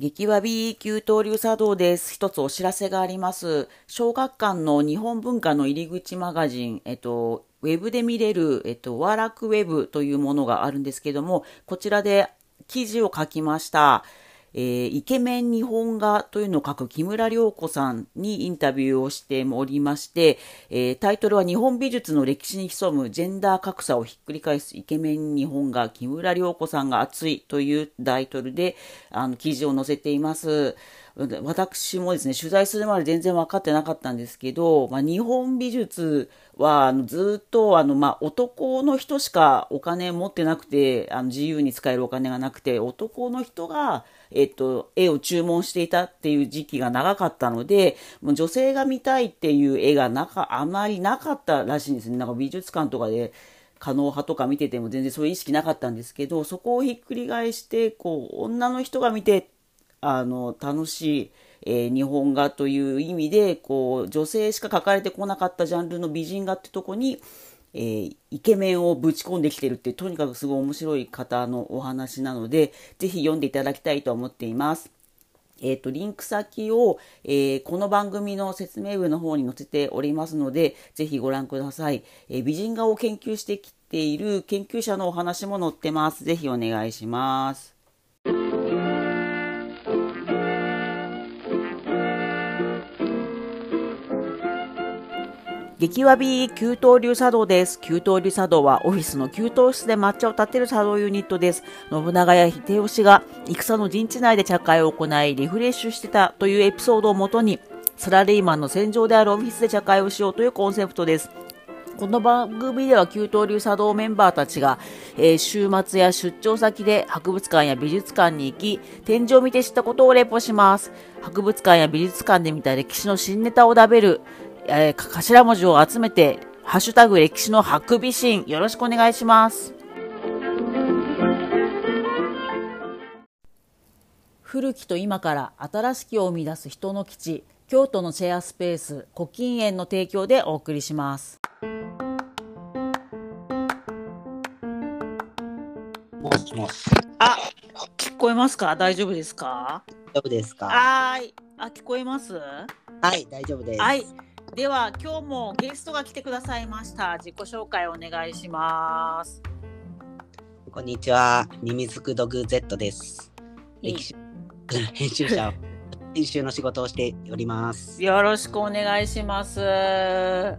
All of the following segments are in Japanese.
激わび給湯流茶道です。一つお知らせがあります。小学館の日本文化の入り口マガジン、えっと、ウェブで見れる、えっと、ワーラクウェブというものがあるんですけども、こちらで記事を書きました。えー、イケメン日本画というのを書く木村良子さんにインタビューをしておりまして、えー、タイトルは日本美術の歴史に潜むジェンダー格差をひっくり返すイケメン日本画木村良子さんが熱いというタイトルであの記事を載せています。私もですね、取材するまで全然分かってなかったんですけど、まあ、日本美術はあのずっとあの、まあ、男の人しかお金持ってなくて、あの自由に使えるお金がなくて、男の人が、えっと、絵を注文していたっていう時期が長かったので、もう女性が見たいっていう絵がなかあまりなかったらしいんですね。なんか美術館とかで、可能派とか見てても全然そういう意識なかったんですけど、そこをひっくり返して、こう、女の人が見てあの楽しい、えー、日本画という意味でこう女性しか描かれてこなかったジャンルの美人画ってとこに、えー、イケメンをぶち込んできてるってとにかくすごい面白い方のお話なのでぜひ読んでいただきたいと思っています。えっ、ー、と、リンク先を、えー、この番組の説明文の方に載せておりますので、ぜひご覧ください。えー、美人画を研究してきている研究者のお話も載ってます。ぜひお願いします。激わび給湯流茶道です。給湯流茶道はオフィスの給湯室で抹茶を立てる茶道ユニットです。信長や秀吉が戦の陣地内で茶会を行いリフレッシュしてたというエピソードをもとにサラリーマンの戦場であるオフィスで茶会をしようというコンセプトです。この番組では給湯流茶道メンバーたちが、えー、週末や出張先で博物館や美術館に行き、展示を見て知ったことをレポします。博物館や美術館で見た歴史の新ネタを食べる、えー、頭文字を集めて、ハッシュタグ歴史のハクビシン、よろしくお願いします。古きと今から新しきを生み出す人の基地、京都のシェアスペース、古今園の提供でお送りします。もしもし。あ、聞こえますか？大丈夫ですか？大丈夫ですか？はい。あ、聞こえます？はい、大丈夫です。はい。では今日もゲストが来てくださいました。自己紹介お願いします。こんにちは。ミミズクドグ Z です。編集者編集の仕事をしております。よろしくお願いします。え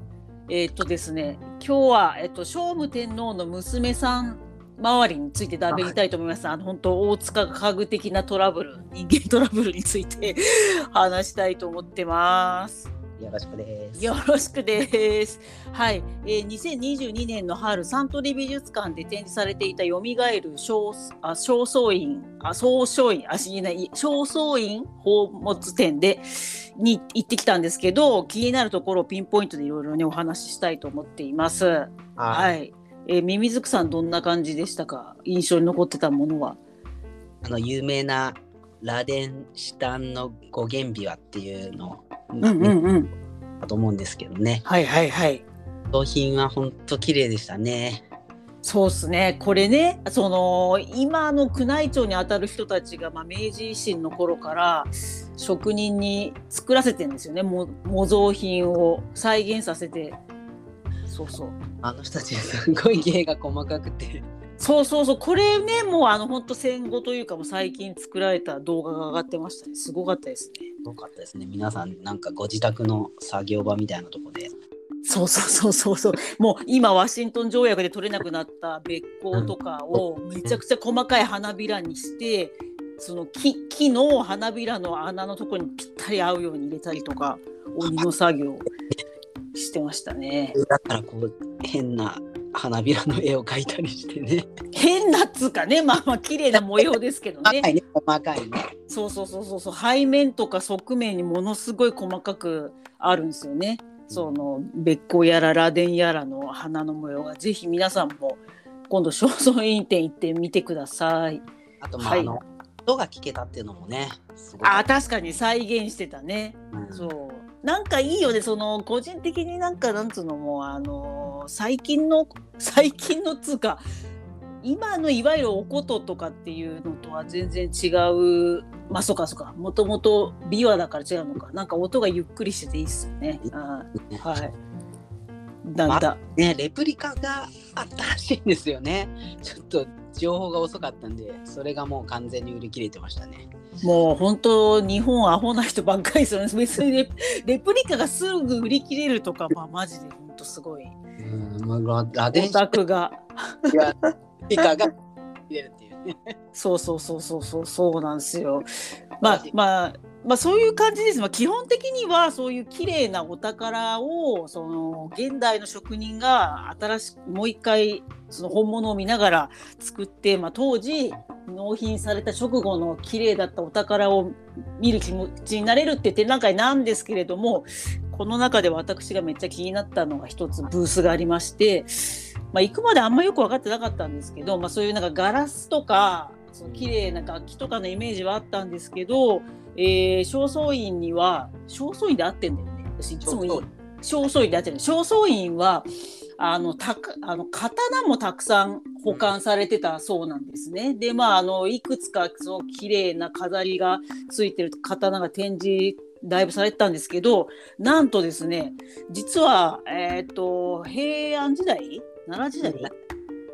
ー、っとですね今日はえっと聖武天皇の娘さん周りについてだべりたいと思います。あの本当大塚家具的なトラブル、人間トラブルについて話したいと思ってます。よろしくです。よろしくです。はい、えー、2022年の春サントリー美術館で展示されていた蘇る正あ正倉院あ総書院あしいない正倉院宝物展でに行ってきたんですけど気になるところをピンポイントでいろいろねお話ししたいと思っています。はい。はい、えー、ミミズクさんどんな感じでしたか？印象に残ってたものは。あの有名なラデンシュタンの語源ビワっていうのうんうんうん。だと思うんですけどね。はいはいはい。商品は本当綺麗でしたね。そうっすね。これね、その今の宮内庁にあたる人たちが、まあ、明治維新の頃から職人に作らせてんですよね。模造品を再現させて。そうそう。あの人たちすごい芸が細かくて。そうそうそうこれねもうあの本当戦後というかもう最近作られた動画が上がってましたねすごかったですねすごかったですね皆さんなんかご自宅の作業場みたいなとこでそうそうそうそうそうもう今ワシントン条約で取れなくなったべっ甲とかをめちゃくちゃ細かい花びらにして、その木木の花びらの穴のところにぴったり合うように入れたりとか鬼の作業してましたね。だったらこう変な花びらの絵を描いたりしてね。変なっつうかね、まあまあ綺麗な模様ですけどね。細かいね、細かいね。そうそうそうそうそう、背面とか側面にものすごい細かくあるんですよね。そのべっこやら螺鈿やらの花の模様がぜひ皆さんも今度正倉院展行ってみてください。あとまあ、はい、あの音が聞けたっていうのもね。あ確かに再現してたね。うん、そうなんかいいよねその個人的になんかなんつうのもあの最近の最近のつうか今のいわゆるおこととかっていうのとは全然違う。まあそうかそうか。もともと琵琶だから違うのか。なんか音がゆっくりしてていいっすよね。あはい。なんだ、ね、レプリカがあったらしいんですよね。ちょっと情報が遅かったんで、それがもう完全に売り切れてましたね。もう本当日本アホな人ばっかりですよね別にレレプリカがすぐ売り切れるとかまあマジで本当すごい。うん、まあ、オタクが。シアレプリカが。入れるっていう。ね。そうそうそうそうそう。そうなんですよ。まあまあまあそういう感じです。まあ基本的にはそういう綺麗なお宝をその現代の職人が新しくもう一回その本物を見ながら作って、まあ当時納品された直後の綺麗だったお宝を見る気持ちになれるって展覧会なんですけれども、この中で私がめっちゃ気になったのが一つブースがありまして、まあ行くまであんまよく分かってなかったんですけど、まあそういうなんかガラスとかその綺麗な楽器とかのイメージはあったんですけど、えー、正倉院には正倉院で合ってんだよね。私いつも正倉院。で合ってる。正倉院はあのたかあの刀もたくさん保管されてたそうなんですね。でまああのいくつかその綺麗な飾りがついてる刀が展示だいぶされてたんですけどなんとですね実は、えー、と平安時代奈良時代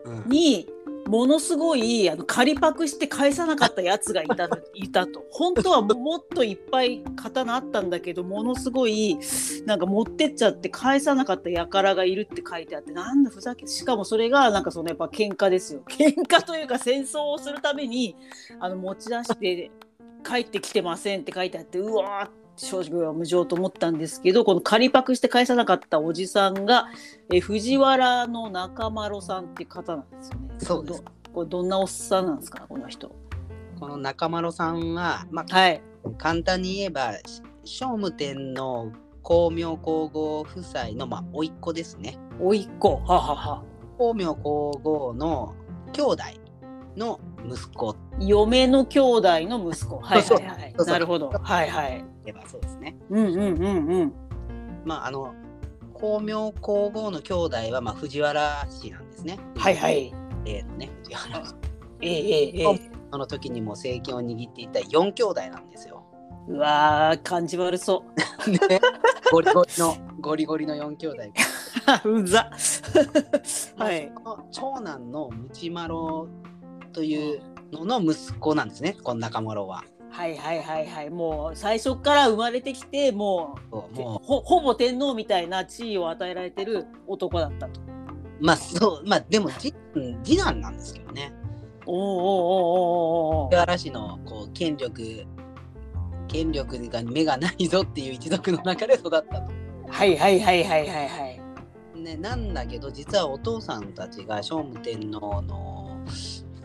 うん。にものすごいあの仮パクして返さなかったやつがいた いたと。本当はもっといっぱい刀あったんだけどものすごいなんか持ってっちゃって返さなかった輩がいるって書いてあってなんだふざけしかもそれがなんかそのやっぱ喧嘩ですよ。喧嘩というか戦争をするためにあの持ち出して帰ってきてませんって書いてあってうわー正直は無情と思ったんですけどこの仮パクして返さなかったおじさんがえ藤原の中丸さんっていう方なんですよね。そうですどこれどんなおっさんなんですかこの人。この中丸さんは、まあ、はい。簡単に言えば、聖武天皇光明皇后夫妻の、まあ、甥っ子ですね。おいっ子。ははは。光明皇后の兄弟の息子嫁の兄弟の息子。はいはいはいなるほど。はいはい。えばそうですね。うんうんうんうん。まあ、あの、光明皇后の兄弟は、まあ、藤原氏なんですね。はいはい。例のね、藤原氏。ええええええ。その時にも政権を握っていた4兄弟なんですよ。うわー感じ悪そう。ねゴリゴリの、ゴリゴリの4兄弟。うざ。はい。長男のムチマロというのの息子なんですね、この中丸は。はいはいはいはい。もう最初から生まれてきてもうもほほぼ天皇みたいな地位を与えられてる男だったと。う、まあそう、まあでも次うん次男なんですけどね。おおおおおおお藤原氏のこう権力、権力が目がないぞっていう一族の中で育ったと。はいはいはいはいはいはい。ね、なんだけど実はお父さんたちが聖武天皇の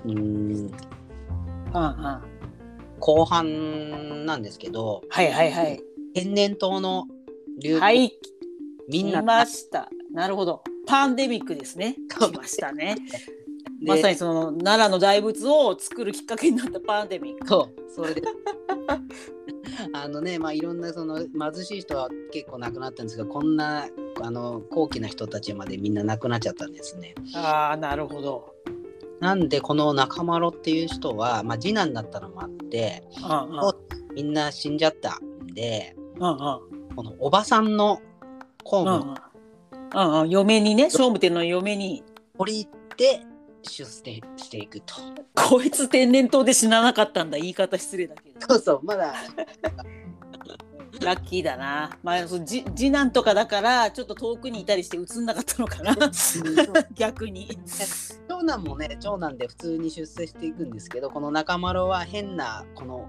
うーんうんうん。後半なんですけどはいはいはい。天然痘の流行、はい、みんな来ました。なるほど。パンデミックですね。来ましたね。でまさにその奈良の大仏を作るきっかけになったパンデミック。そう、それで。あのね、まあいろんなその貧しい人は結構亡くなったんですが、こんなあの高貴な人たちまでみんな亡くなっちゃったんですね。ああ、なるほど。なんでこの中丸っていう人は、まあ次男だったのもあって、うんうんみんな死んじゃったんで、うんうんこのおばさんの公務をうんうんうんうん嫁にね、聖武天皇の嫁に、取り入って出世していくと。こいつ天然痘で死ななかったんだ。言い方失礼だけど。そうそう、まだラッキーだな。まあ、そうじ次男とかだから、ちょっと遠くにいたりして映んなかったのかな。逆に。長男もね長男で普通に出世していくんですけどこの中丸は変なこの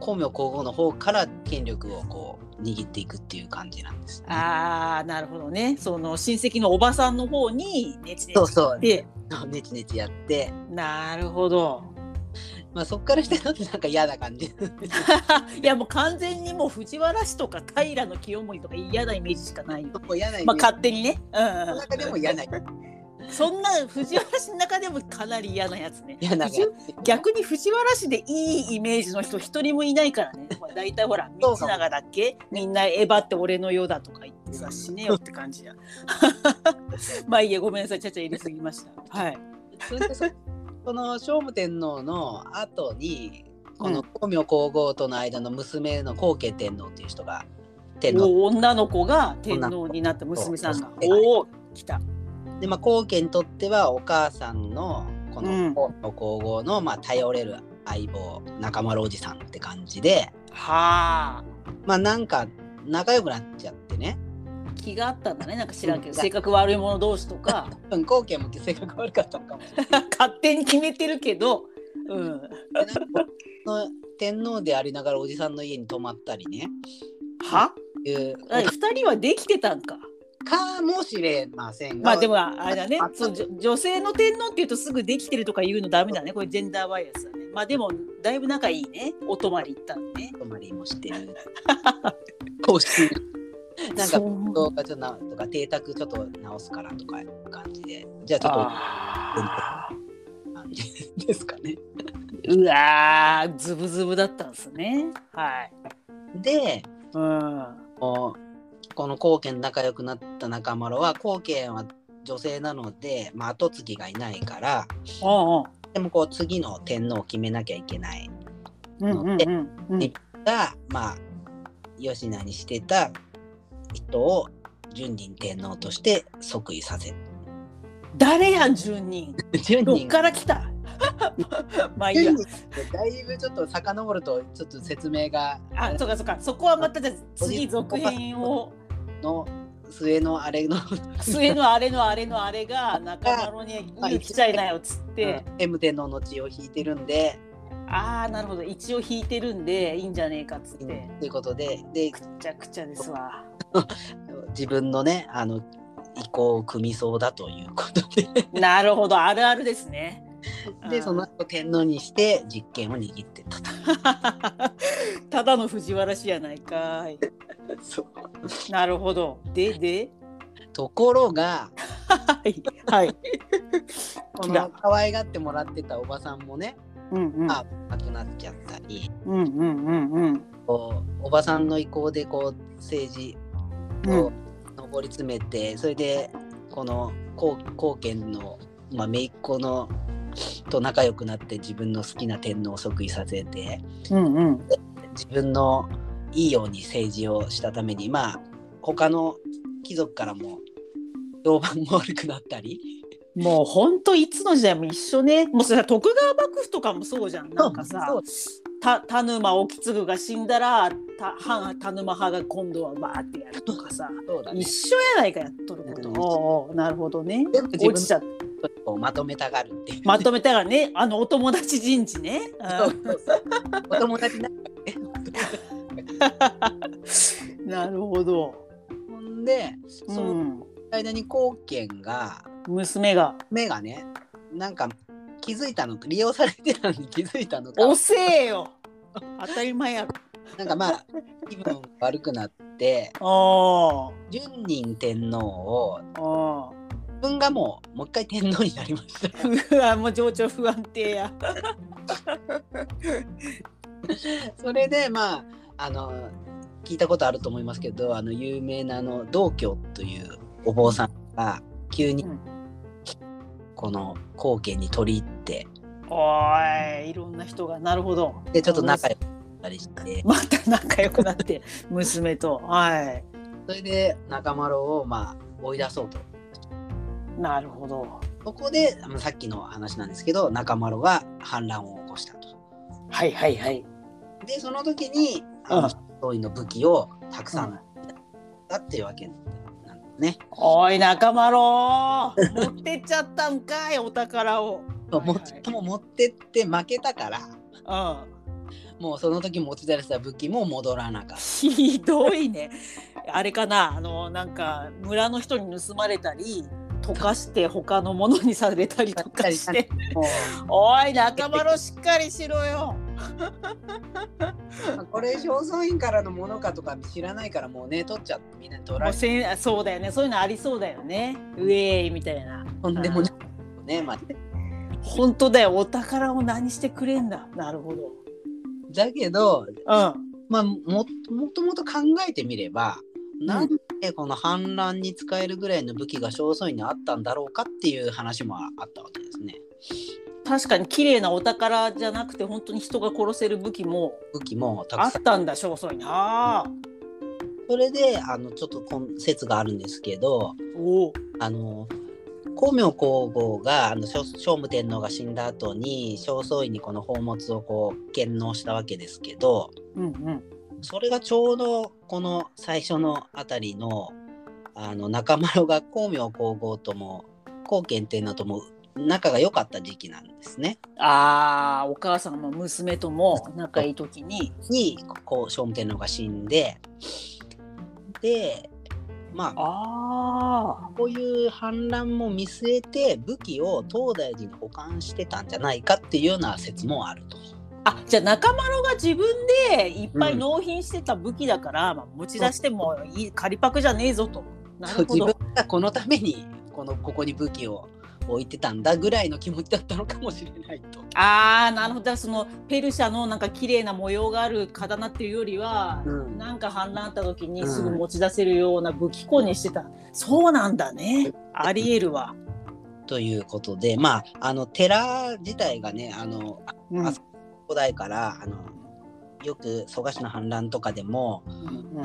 光明皇后の方から権力をこう握っていくっていう感じなんです、ね。ああ、なるほどね。その親戚のおばさんの方にネチネチそうそうで、ネチネチやって、なるほど。まあ、そっからしてなんか嫌な感じ。いやもう完全にもう藤原氏とか平清盛とか嫌なイメージしかないよ。嫌なまあ勝手にね。うんうんうん中でも嫌なそんな藤原氏の中でもかなり嫌なやつね。嫌な藤逆に藤原氏でいいイメージの人一人もいないからね。ほら大体ほら道長だっけ？みんなエヴァって俺の世だとか言ってさ死ねよって感じや。まあいいやごめんなさいちゃちゃ入れすぎました。はい。それでそその聖武天皇の後にこの光明皇后との間の娘の後継天皇っていう人が天皇。お女の子が天皇になった娘さんがおお来た。で、まあ、後継にとってはお母さんのこの皇后の、まあ、頼れる相棒中丸おじさんって感じで。はあ。まあなんか仲良くなっちゃってね気があったんだねなんか知らんけど。うん性格悪い者同士とか。うん後継も性格悪かったのかも。勝手に決めてるけど。うん。天皇でありながらおじさんの家に泊まったりね。は？いう。あ二人はできてたんか？かもしれませんが。まあでもあれだね。あそ女性の天皇っていうとすぐできてるとか言うのダメだね。これジェンダーバイアスだね。まあでもだいぶ仲いいね。お泊まり行ったのね。泊まりもしてる。こうして なんか動画ちょっとなとか邸宅ちょっと直すからとかいう感じで。じゃあちょっとあ感じですかね。ーうわーズブズブだったんですね。はい。でうん。この後見仲良くなった中丸は後見は女性なので、まあ、後継ぎがいないからおうでもこう次の天皇を決めなきゃいけないおううんうんうんうん。がまあ吉名にしてた人を純人天皇として即位させ誰やん10人？どっから来た？まあいいや。だいぶちょっと遡るとちょっと説明が。あそうかそうか。そこはまたじゃあ次続編を。の末のあれの。末のあれのあれのあれが中丸に来ちゃいなよっつって、M 天皇の血を引いてるんで、ああなるほど。一応引いてるんでいいんじゃねえかっつっとて、いうことで。でくちゃくちゃですわ 自分のねあの意向を組みそうだということで。なるほど。あるあるですね。でその後天皇にして実権を握ってたと。ただの藤原氏やないかい。そう。なるほど。でで？ところがはい。はい。この可愛がってもらってたおばさんもね、うんうん。まあ、亡くなっちゃったり。うんうんうんうん。こうおばさんの意向でこう政治を上り詰めて、それでこの後後見の、まあ、姪っ子のと仲良くなって自分の好きな天皇を即位させてうんうん。自分のいいように政治をしたためにまあ他の貴族からも評判も悪くなったりもうほんといつの時代も一緒ね。もうそれ徳川幕府とかもそうじゃん。なんかさた田沼意次が死んだらた反田沼派が今度はバーってやるとかさね。一緒やないかやっとること、うん。なるほどね。落ちちゃっこうまとめたがるっていう。まとめたらねあのお友達人事ね。お友達なうん なるほど、ほんで、うそのん、間に後見が娘が。目がねなんか気づいたのか利用されてたのに 気づいたのか。遅えよ。当たり前やろ。なんかまあ気分悪くなって あ純人天皇を自分がもうもう一回天皇になりました。あうわもう情緒不安定や。それでまああの聞いたことあると思いますけどあの有名なあの道教というお坊さんが急にうん。この後見に取り入っておいいろんな人がなるほど。でちょっと仲良くなったりして。また仲良くなって 娘と。はい。それで中丸をまあ追い出そうと。なるほど。そこでさっきの話なんですけど中丸が反乱を起こしたと。はいはいはい。でその時にあのうん。の武器をたくさんだっていうわけなんで。すね。おい中丸持ってっちゃったんかいお宝を。もっとも持ってって負けたから。うん。もうその時持ち出した武器も戻らなかっひどいね。あれかなあのなんか村の人に盗まれたり溶かして他のものにされたりとかして。おい中丸しっかりしろよ。うこれ正倉院からのものかとか知らないからもうね取っちゃってみんな取られてそうだよね。そういうのありそうだよね。ウェーイみたいな。とんでもない。ねまあ本当だよ。お宝を何してくれんだ。なるほど。だけどうん。まあももともと考えてみればなんでこの反乱に使えるぐらいの武器が正倉院にあったんだろうかっていう話もあったわけですね。確かに綺麗なお宝じゃなくて本当に人が殺せる武器も武器もたあったんだ正倉に。ああそれであのちょっと説があるんですけどおおあの光明皇后があの聖聖武天皇が死んだ後に正倉院にこの宝物をこう献納したわけですけどうんうん。それがちょうどこの最初のあたりのあの中丸が光明皇后とも光賢天皇とも仲が良かった時期なんですね。ああお母さんも娘とも仲いい時ににこう聖武天皇が死んででまあああこういう反乱も見据えて武器を東大寺に保管してたんじゃないかっていうような説もあると。あじゃあ中丸が自分でいっぱい納品してた武器だから、まあ、持ち出してもいい仮パクじゃねえぞと。なるほ自分ど。がこのためにこのここに武器を置いてたんだぐらいの気持ちだったのかもしれないと。ああなるほど。そのペルシャのなんか綺麗な模様がある刀っていうよりは、うん。なんか反乱あった時にうん。すぐ持ち出せるような武器庫にしてた、そうなんだね。ありえるわ。ということでまああの寺自体がねあのうん。あ古代からあのよく蘇我氏の反乱とかでもう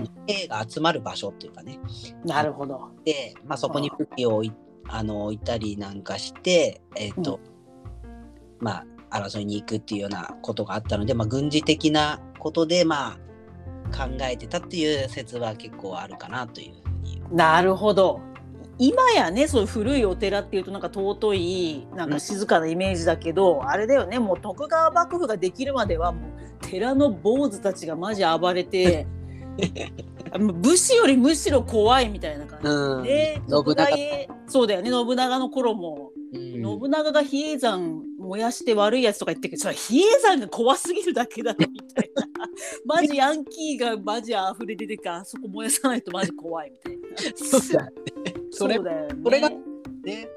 ん兵が集まる場所っていうかね。なるほど。で、まあ、そこに武器を置いあの置いたりなんかして、えっとまあ争いに行くっていうようなことがあったので、まあ、軍事的なことでまあ考えてたっていう説は結構あるかなというふうに。なるほど。今やねそういう古いお寺っていうとなんか尊いなんか静かなイメージだけど、あれだよねもう徳川幕府ができるまではもう寺の坊主たちがマジ暴れて 武士よりむしろ怖いみたいな感じ。うん。で、信長。そうだよね。信長の頃も、うん。信長が比叡山燃やして悪いやつとか言ってるけどそれ比叡山が怖すぎるだけだろみたいな。マジヤンキーがマジ溢れ出てかあそこ燃やさないとマジ怖いみたいな。そうだね。それそうだよね。それがね。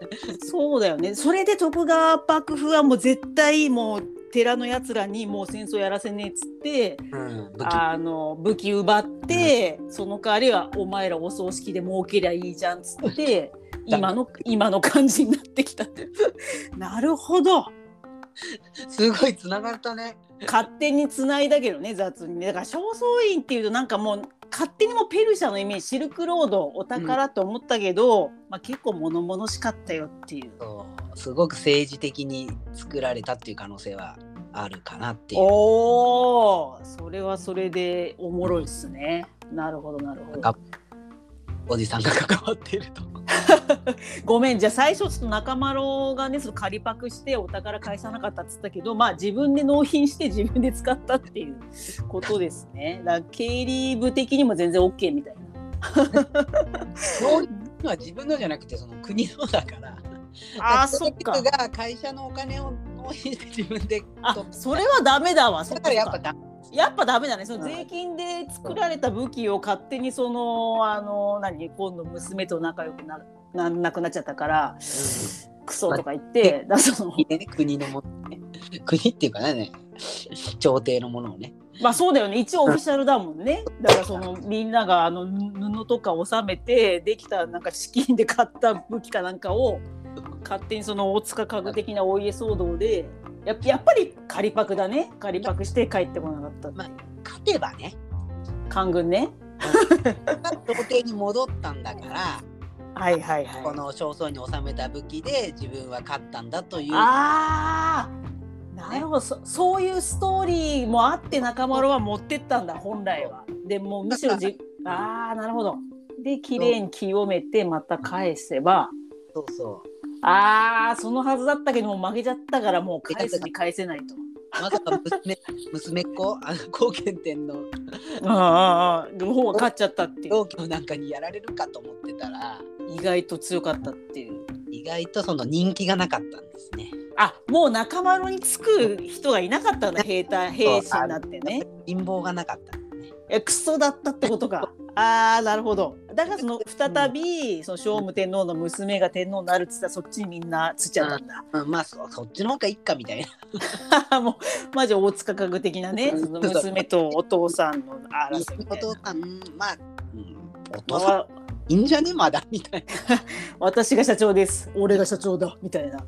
そうだよね。それで徳川幕府はもう絶対もう寺のやつらにもう戦争やらせねえっつって、うん。武器。あの武器奪って、その代わりはお前らお葬式で儲けりゃいいじゃんっつって。今の今の感じになってきた なるほど。すごいつながったね。勝手に繋いだけどね雑にね。だから正倉院っていうとなんかもう勝手にもうペルシャのイメージシルクロードお宝と思ったけど、まあ、結構物々しかったよっていう。すごく政治的に作られたっていう可能性はあるかなっていう。おお、それはそれでおもろいっすね。なるほどなるほどが。おじさんが関わっていると。ごめんじゃあ最初ちょっと中丸がねその仮パクしてお宝返さなかったっつったけどまあ自分で納品して自分で使ったっていうことですね。だから経理部的にも全然 OK みたいな。そういうのは自分のじゃなくてその国のだから。あーそっか人が会社のお金を自分で。あそれはダメだわ。そだっかからやっぱだ。やっぱダメだね。そのうん税金で作られた武器を勝手にそのあの何？今度娘と仲良くななんなくなっちゃったからクソとか言って、だそのね、国のものね。国っていうかね、朝廷のものをね。まあそうだよね。一応オフィシャルだもんね。だからそのみんながあの布とか収めてできたなんか資金で買った武器かなんかを勝手にその大塚家具的なお家騒動で。やっやっぱり仮パクだね仮パクして帰ってこなかったっま勝てばね、官軍ね朝廷に戻ったんだから、はいはいはいこの正倉に収めた武器で自分は勝ったんだという。ああなるほどそそういうストーリーもあって中丸は持ってったんだ本来は。でもうむしろじああなるほど。で綺麗に清めてまた返せばそうそう。ああそのはずだったけどもう負けちゃったからもう返すに返せないと。まさか娘 娘っ子あの 高賢天のあああ方が勝っちゃったっていう同居なんかにやられるかと思ってたら意外と強かったっていう。意外とその人気がなかったんですね。あもう中丸につく人がいなかったんだ兵隊兵士になってね。陰謀がなかったね。えクソだったってことか。ああなるほど。だからその再びその聖武天皇の娘が天皇になるっつったらそっちにみんなつっちゃったんだ。うん、まあそそっちの方がいいかみたいな。もうマジ大塚家具的なね。その娘とお父さんの争いみたおいな。父さん。うん。まあ、うん、お父さんわいいんじゃね？まだ。みたいな。私が社長です。俺が社長だ。みたいな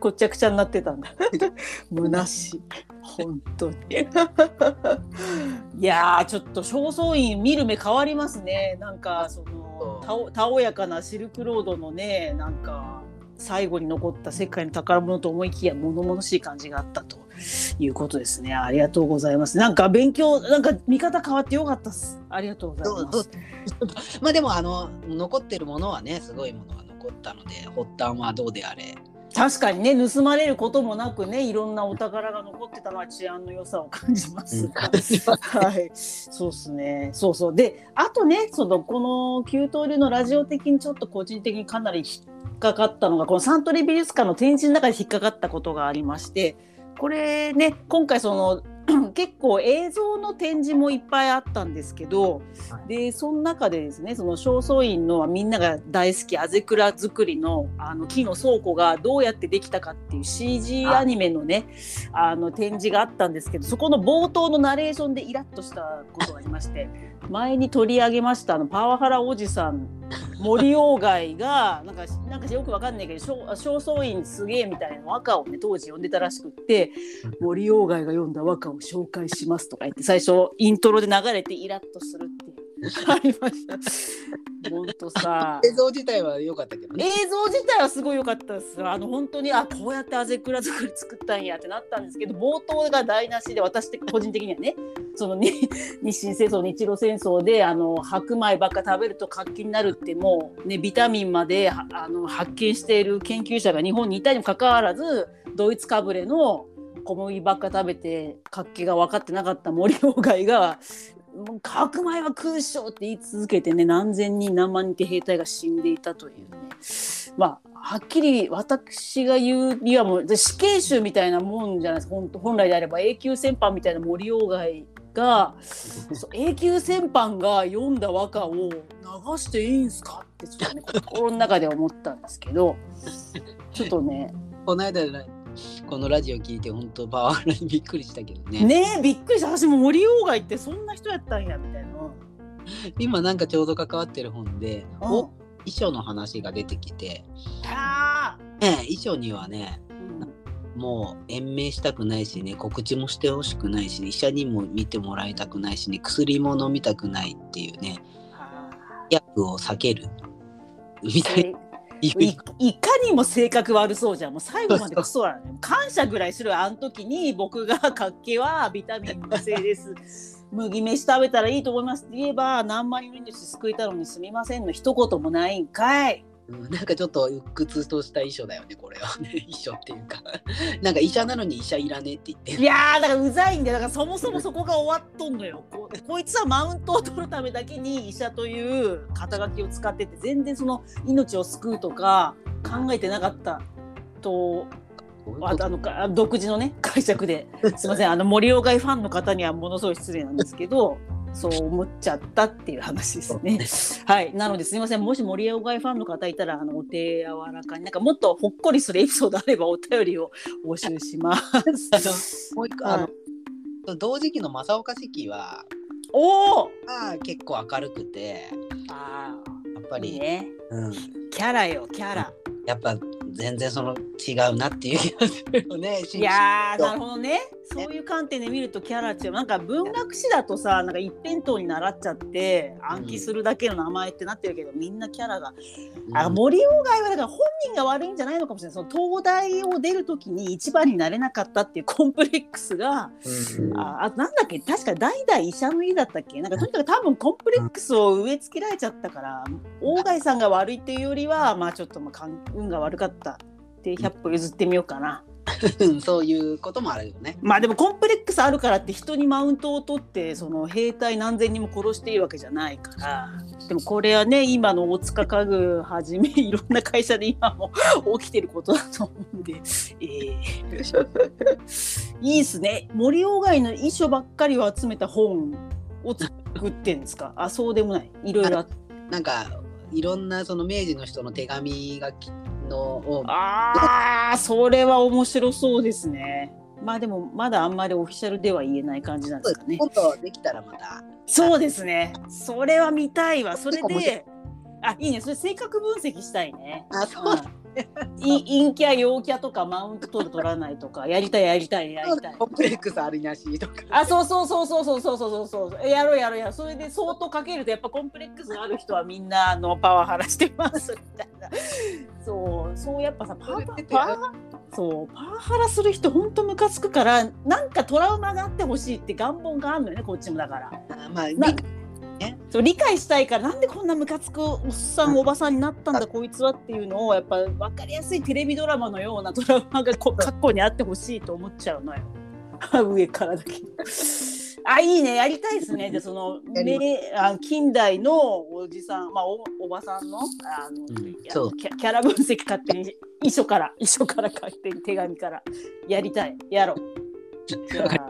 こっちゃくちゃになってたんだ。虚しい。本当に。いやーちょっと正倉院見る目変わりますね。なんかそのたおたおやかなシルクロードのねなんか最後に残った世界の宝物と思いきや物々しい感じがあったということですね。ありがとうございます。なんか勉強なんか見方変わってよかったです。ありがとうございます。まあでもあの残ってるものはねすごいものが残ったので発端はどうであれ確かにね盗まれることもなくねいろんなお宝が残ってたのは治安の良さを感じます。が、はい。そうですね。そうそう。であとねそのこの旧東流のラジオ的にちょっと個人的にかなり引っかかったのがこのサントリー美術館の展示の中で引っかかったことがありましてこれね今回その 結構映像の展示もいっぱいあったんですけど、はい。でその中でですねその正倉院のみんなが大好きあぜくら作りのあの木の倉庫がどうやってできたかっていう CG アニメのねあの展示があったんですけどそこの冒頭のナレーションでイラッとしたことがありまして前に取り上げましたあのパワハラおじさん森鴎外が なんかなんかよくわかんないけど正倉院すげえみたいな和歌をね当時読んでたらしくって森鴎外が読んだ和歌を紹介しますとか言って最初イントロで流れてイラッとするっていうありました。本当さ。映像自体は良かったけどね。映像自体はすごい良かったですあの本当にあこうやってあぜくら作り作ったんやってなったんですけど冒頭が台無しで私的個人的にはねそのに 日清戦争日露戦争であの白米ばっか食べると活気になるってもうねビタミンまではあの発見している研究者が日本にいたにもかかわらずドイツかぶれの小麦ばっか食べて活気が分かってなかった森鴎外がもう白米は空想って言い続けてね何千人何万人って兵隊が死んでいたというね。まあはっきり私が言うにはもう死刑囚みたいなもんじゃないですか。本来であれば永久戦犯みたいな森鴎外が永久戦犯が読んだ和歌を流していいんすかってちょっとね心の中で思ったんですけどちょっとね この間じゃない。このラジオ聞いて本当パワハラにびっくりしたけどね。ねえびっくりした。私も森鴎外ってそんな人やったんやみたいな。今なんかちょうど関わってる本でうん。お衣装の話が出てきて、あね、衣装にはねーうん。もう延命したくないしね告知もしてほしくないし医者にも見てもらいたくないしね薬も飲みたくないっていうねあ薬を避ける。みたいーないいかにも性格悪そうじゃん。もう最後までクソだね。感謝ぐらいしろよあの時に僕が活気はビタミンのせいです。麦飯食べたらいいと思いますって言えば何万人の命救えたのにすみませんの一言もないんかいうん。なんかちょっと鬱屈とした衣装だよねこれは。ね衣装っていうか。なんか医者なのに医者いらねえって言っていやーだからうざいんだよ。だからそもそもそこが終わっとんのよ。こ こいつはマウントを取るためだけに医者という肩書きを使ってて全然その命を救うとか考えてなかったとああのか独自のね解釈で。すみません。あの森鴎外ファンの方にはものすごい失礼なんですけど。そう思っちゃったっていう話ですね。はいなのですみませんもし森鴎外ファンの方いたらあのお手柔らかに なんかもっとほっこりするエピソードあればお便りを募集します。もう一個、はいあの同時期の正岡子規はおおあ結構明るくてああやっぱり、いいねうん、キャラよキャラ。やっぱ全然その違うなっていう気がするよね。いやーなるほどねそういう観点で見るとキャラっていう。なんか文学史だとさなんか一辺倒に習っちゃって暗記するだけの名前ってなってるけど、みんなキャラがうん。あ森鴎外はだから本人が悪いんじゃないのかもしれない。その東大を出る時に一番になれなかったっていうコンプレックスが、うん。ああとなんだっけ？確か代々医者の家だったっけ？なんかとにかく多分コンプレックスを植え付けられちゃったから鴎外さんが悪いっていうよりはまあちょっとまあかん運が悪かったって100歩譲ってみようかな。う んそういうこともあるよね。まあでもコンプレックスあるからって人にマウントを取ってその兵隊何千人も殺しているわけじゃないから。でもこれはね今の大塚家具はじめいろんな会社で今も 起きてることだと思うんで、えー。いいっすね。森鴎外の遺書ばっかりを集めた本を作ってんですか？あそうでもない。いろいろなんかいろんなその明治の人の手紙がきのをあーそれは面白そうですねまあでもまだあんまりオフィシャルでは言えない感じなんですかね今度できたらまた。そうですね。それは見たいわ。それで、あ、いいね。それ性格分析したいね。あそううんい 陰キャ陽キャとかマウント取る取らないとかやりたいやりたいやりたい。コンプレックスありなしとか。あそうそうそうそうそうそうそうそう。そうやろうやろうやろう。それで相当かけるとやっぱコンプレックスがある人はみんなあのパワハラしてますみたいな。そう。そうやっぱさパワパワそう。パワハラする人ほんとムカつくからなんかトラウマがあってほしいって願望があるのよねこっちもだから。あまあ、な理そう理解したいからなんでこんなムカつくおっさんおばさんになったんだこいつはっていうのをやっぱ分かりやすいテレビドラマのような ドラマがこ過去にあってほしいと思っちゃうのよ。上からだけ。あいいね。やりたいですね。でそのあ近代のおじさんまあおおばさんのあの、うん。キャラ分析勝手に遺書から遺書から勝手に手紙から。やりたい。やろう。じゃあ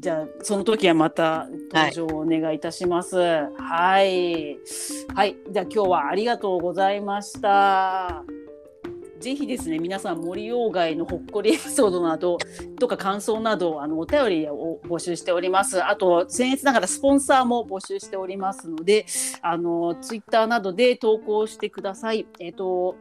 じゃあその時はまた登場をお願いいたします。はい、はい、じゃあ今日はありがとうございました。ぜひですね皆さん森鴎外のほっこりエピソードなどとか感想などあのお便りを募集しております。あと僭越ながらスポンサーも募集しておりますので、あのツイッターなどで投稿してください。えっ、と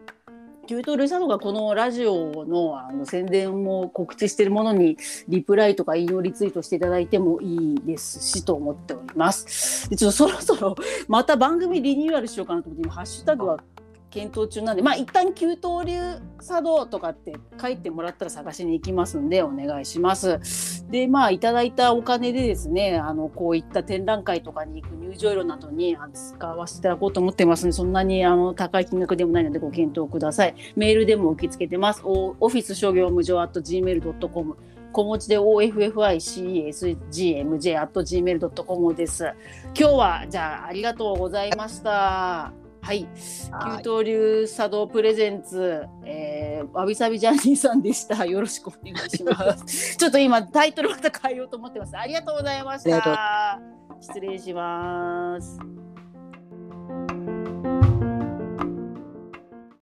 キュートルサノがこのラジオのあの宣伝も告知しているものにリプライとか引用リツイートしていただいてもいいですしと思っております。でちょっとそろそろまた番組リニューアルしようかなと思って今ハッシュタグは検討中なんでまあ一旦給湯流茶道とかって書いてもらったら探しに行きますんでお願いします。でまあいただいたお金でですねあのこういった展覧会とかに行く入場料などにあの使わせていただこうと思ってますのでそんなにあの高い金額でもないのでご検討ください。メールでも受け付けてます。おオフィス商業無常 at gmail.com 小文字で OFFICESGMJ.gmail.com です。今日はじゃあありがとうございました。はい、はい九刀流茶道プレゼンツ、えー、わびさびジャーニーさんでした。よろしくお願いします。ちょっと今タイトルまた変えようと思ってます。ありがとうございました。失礼します。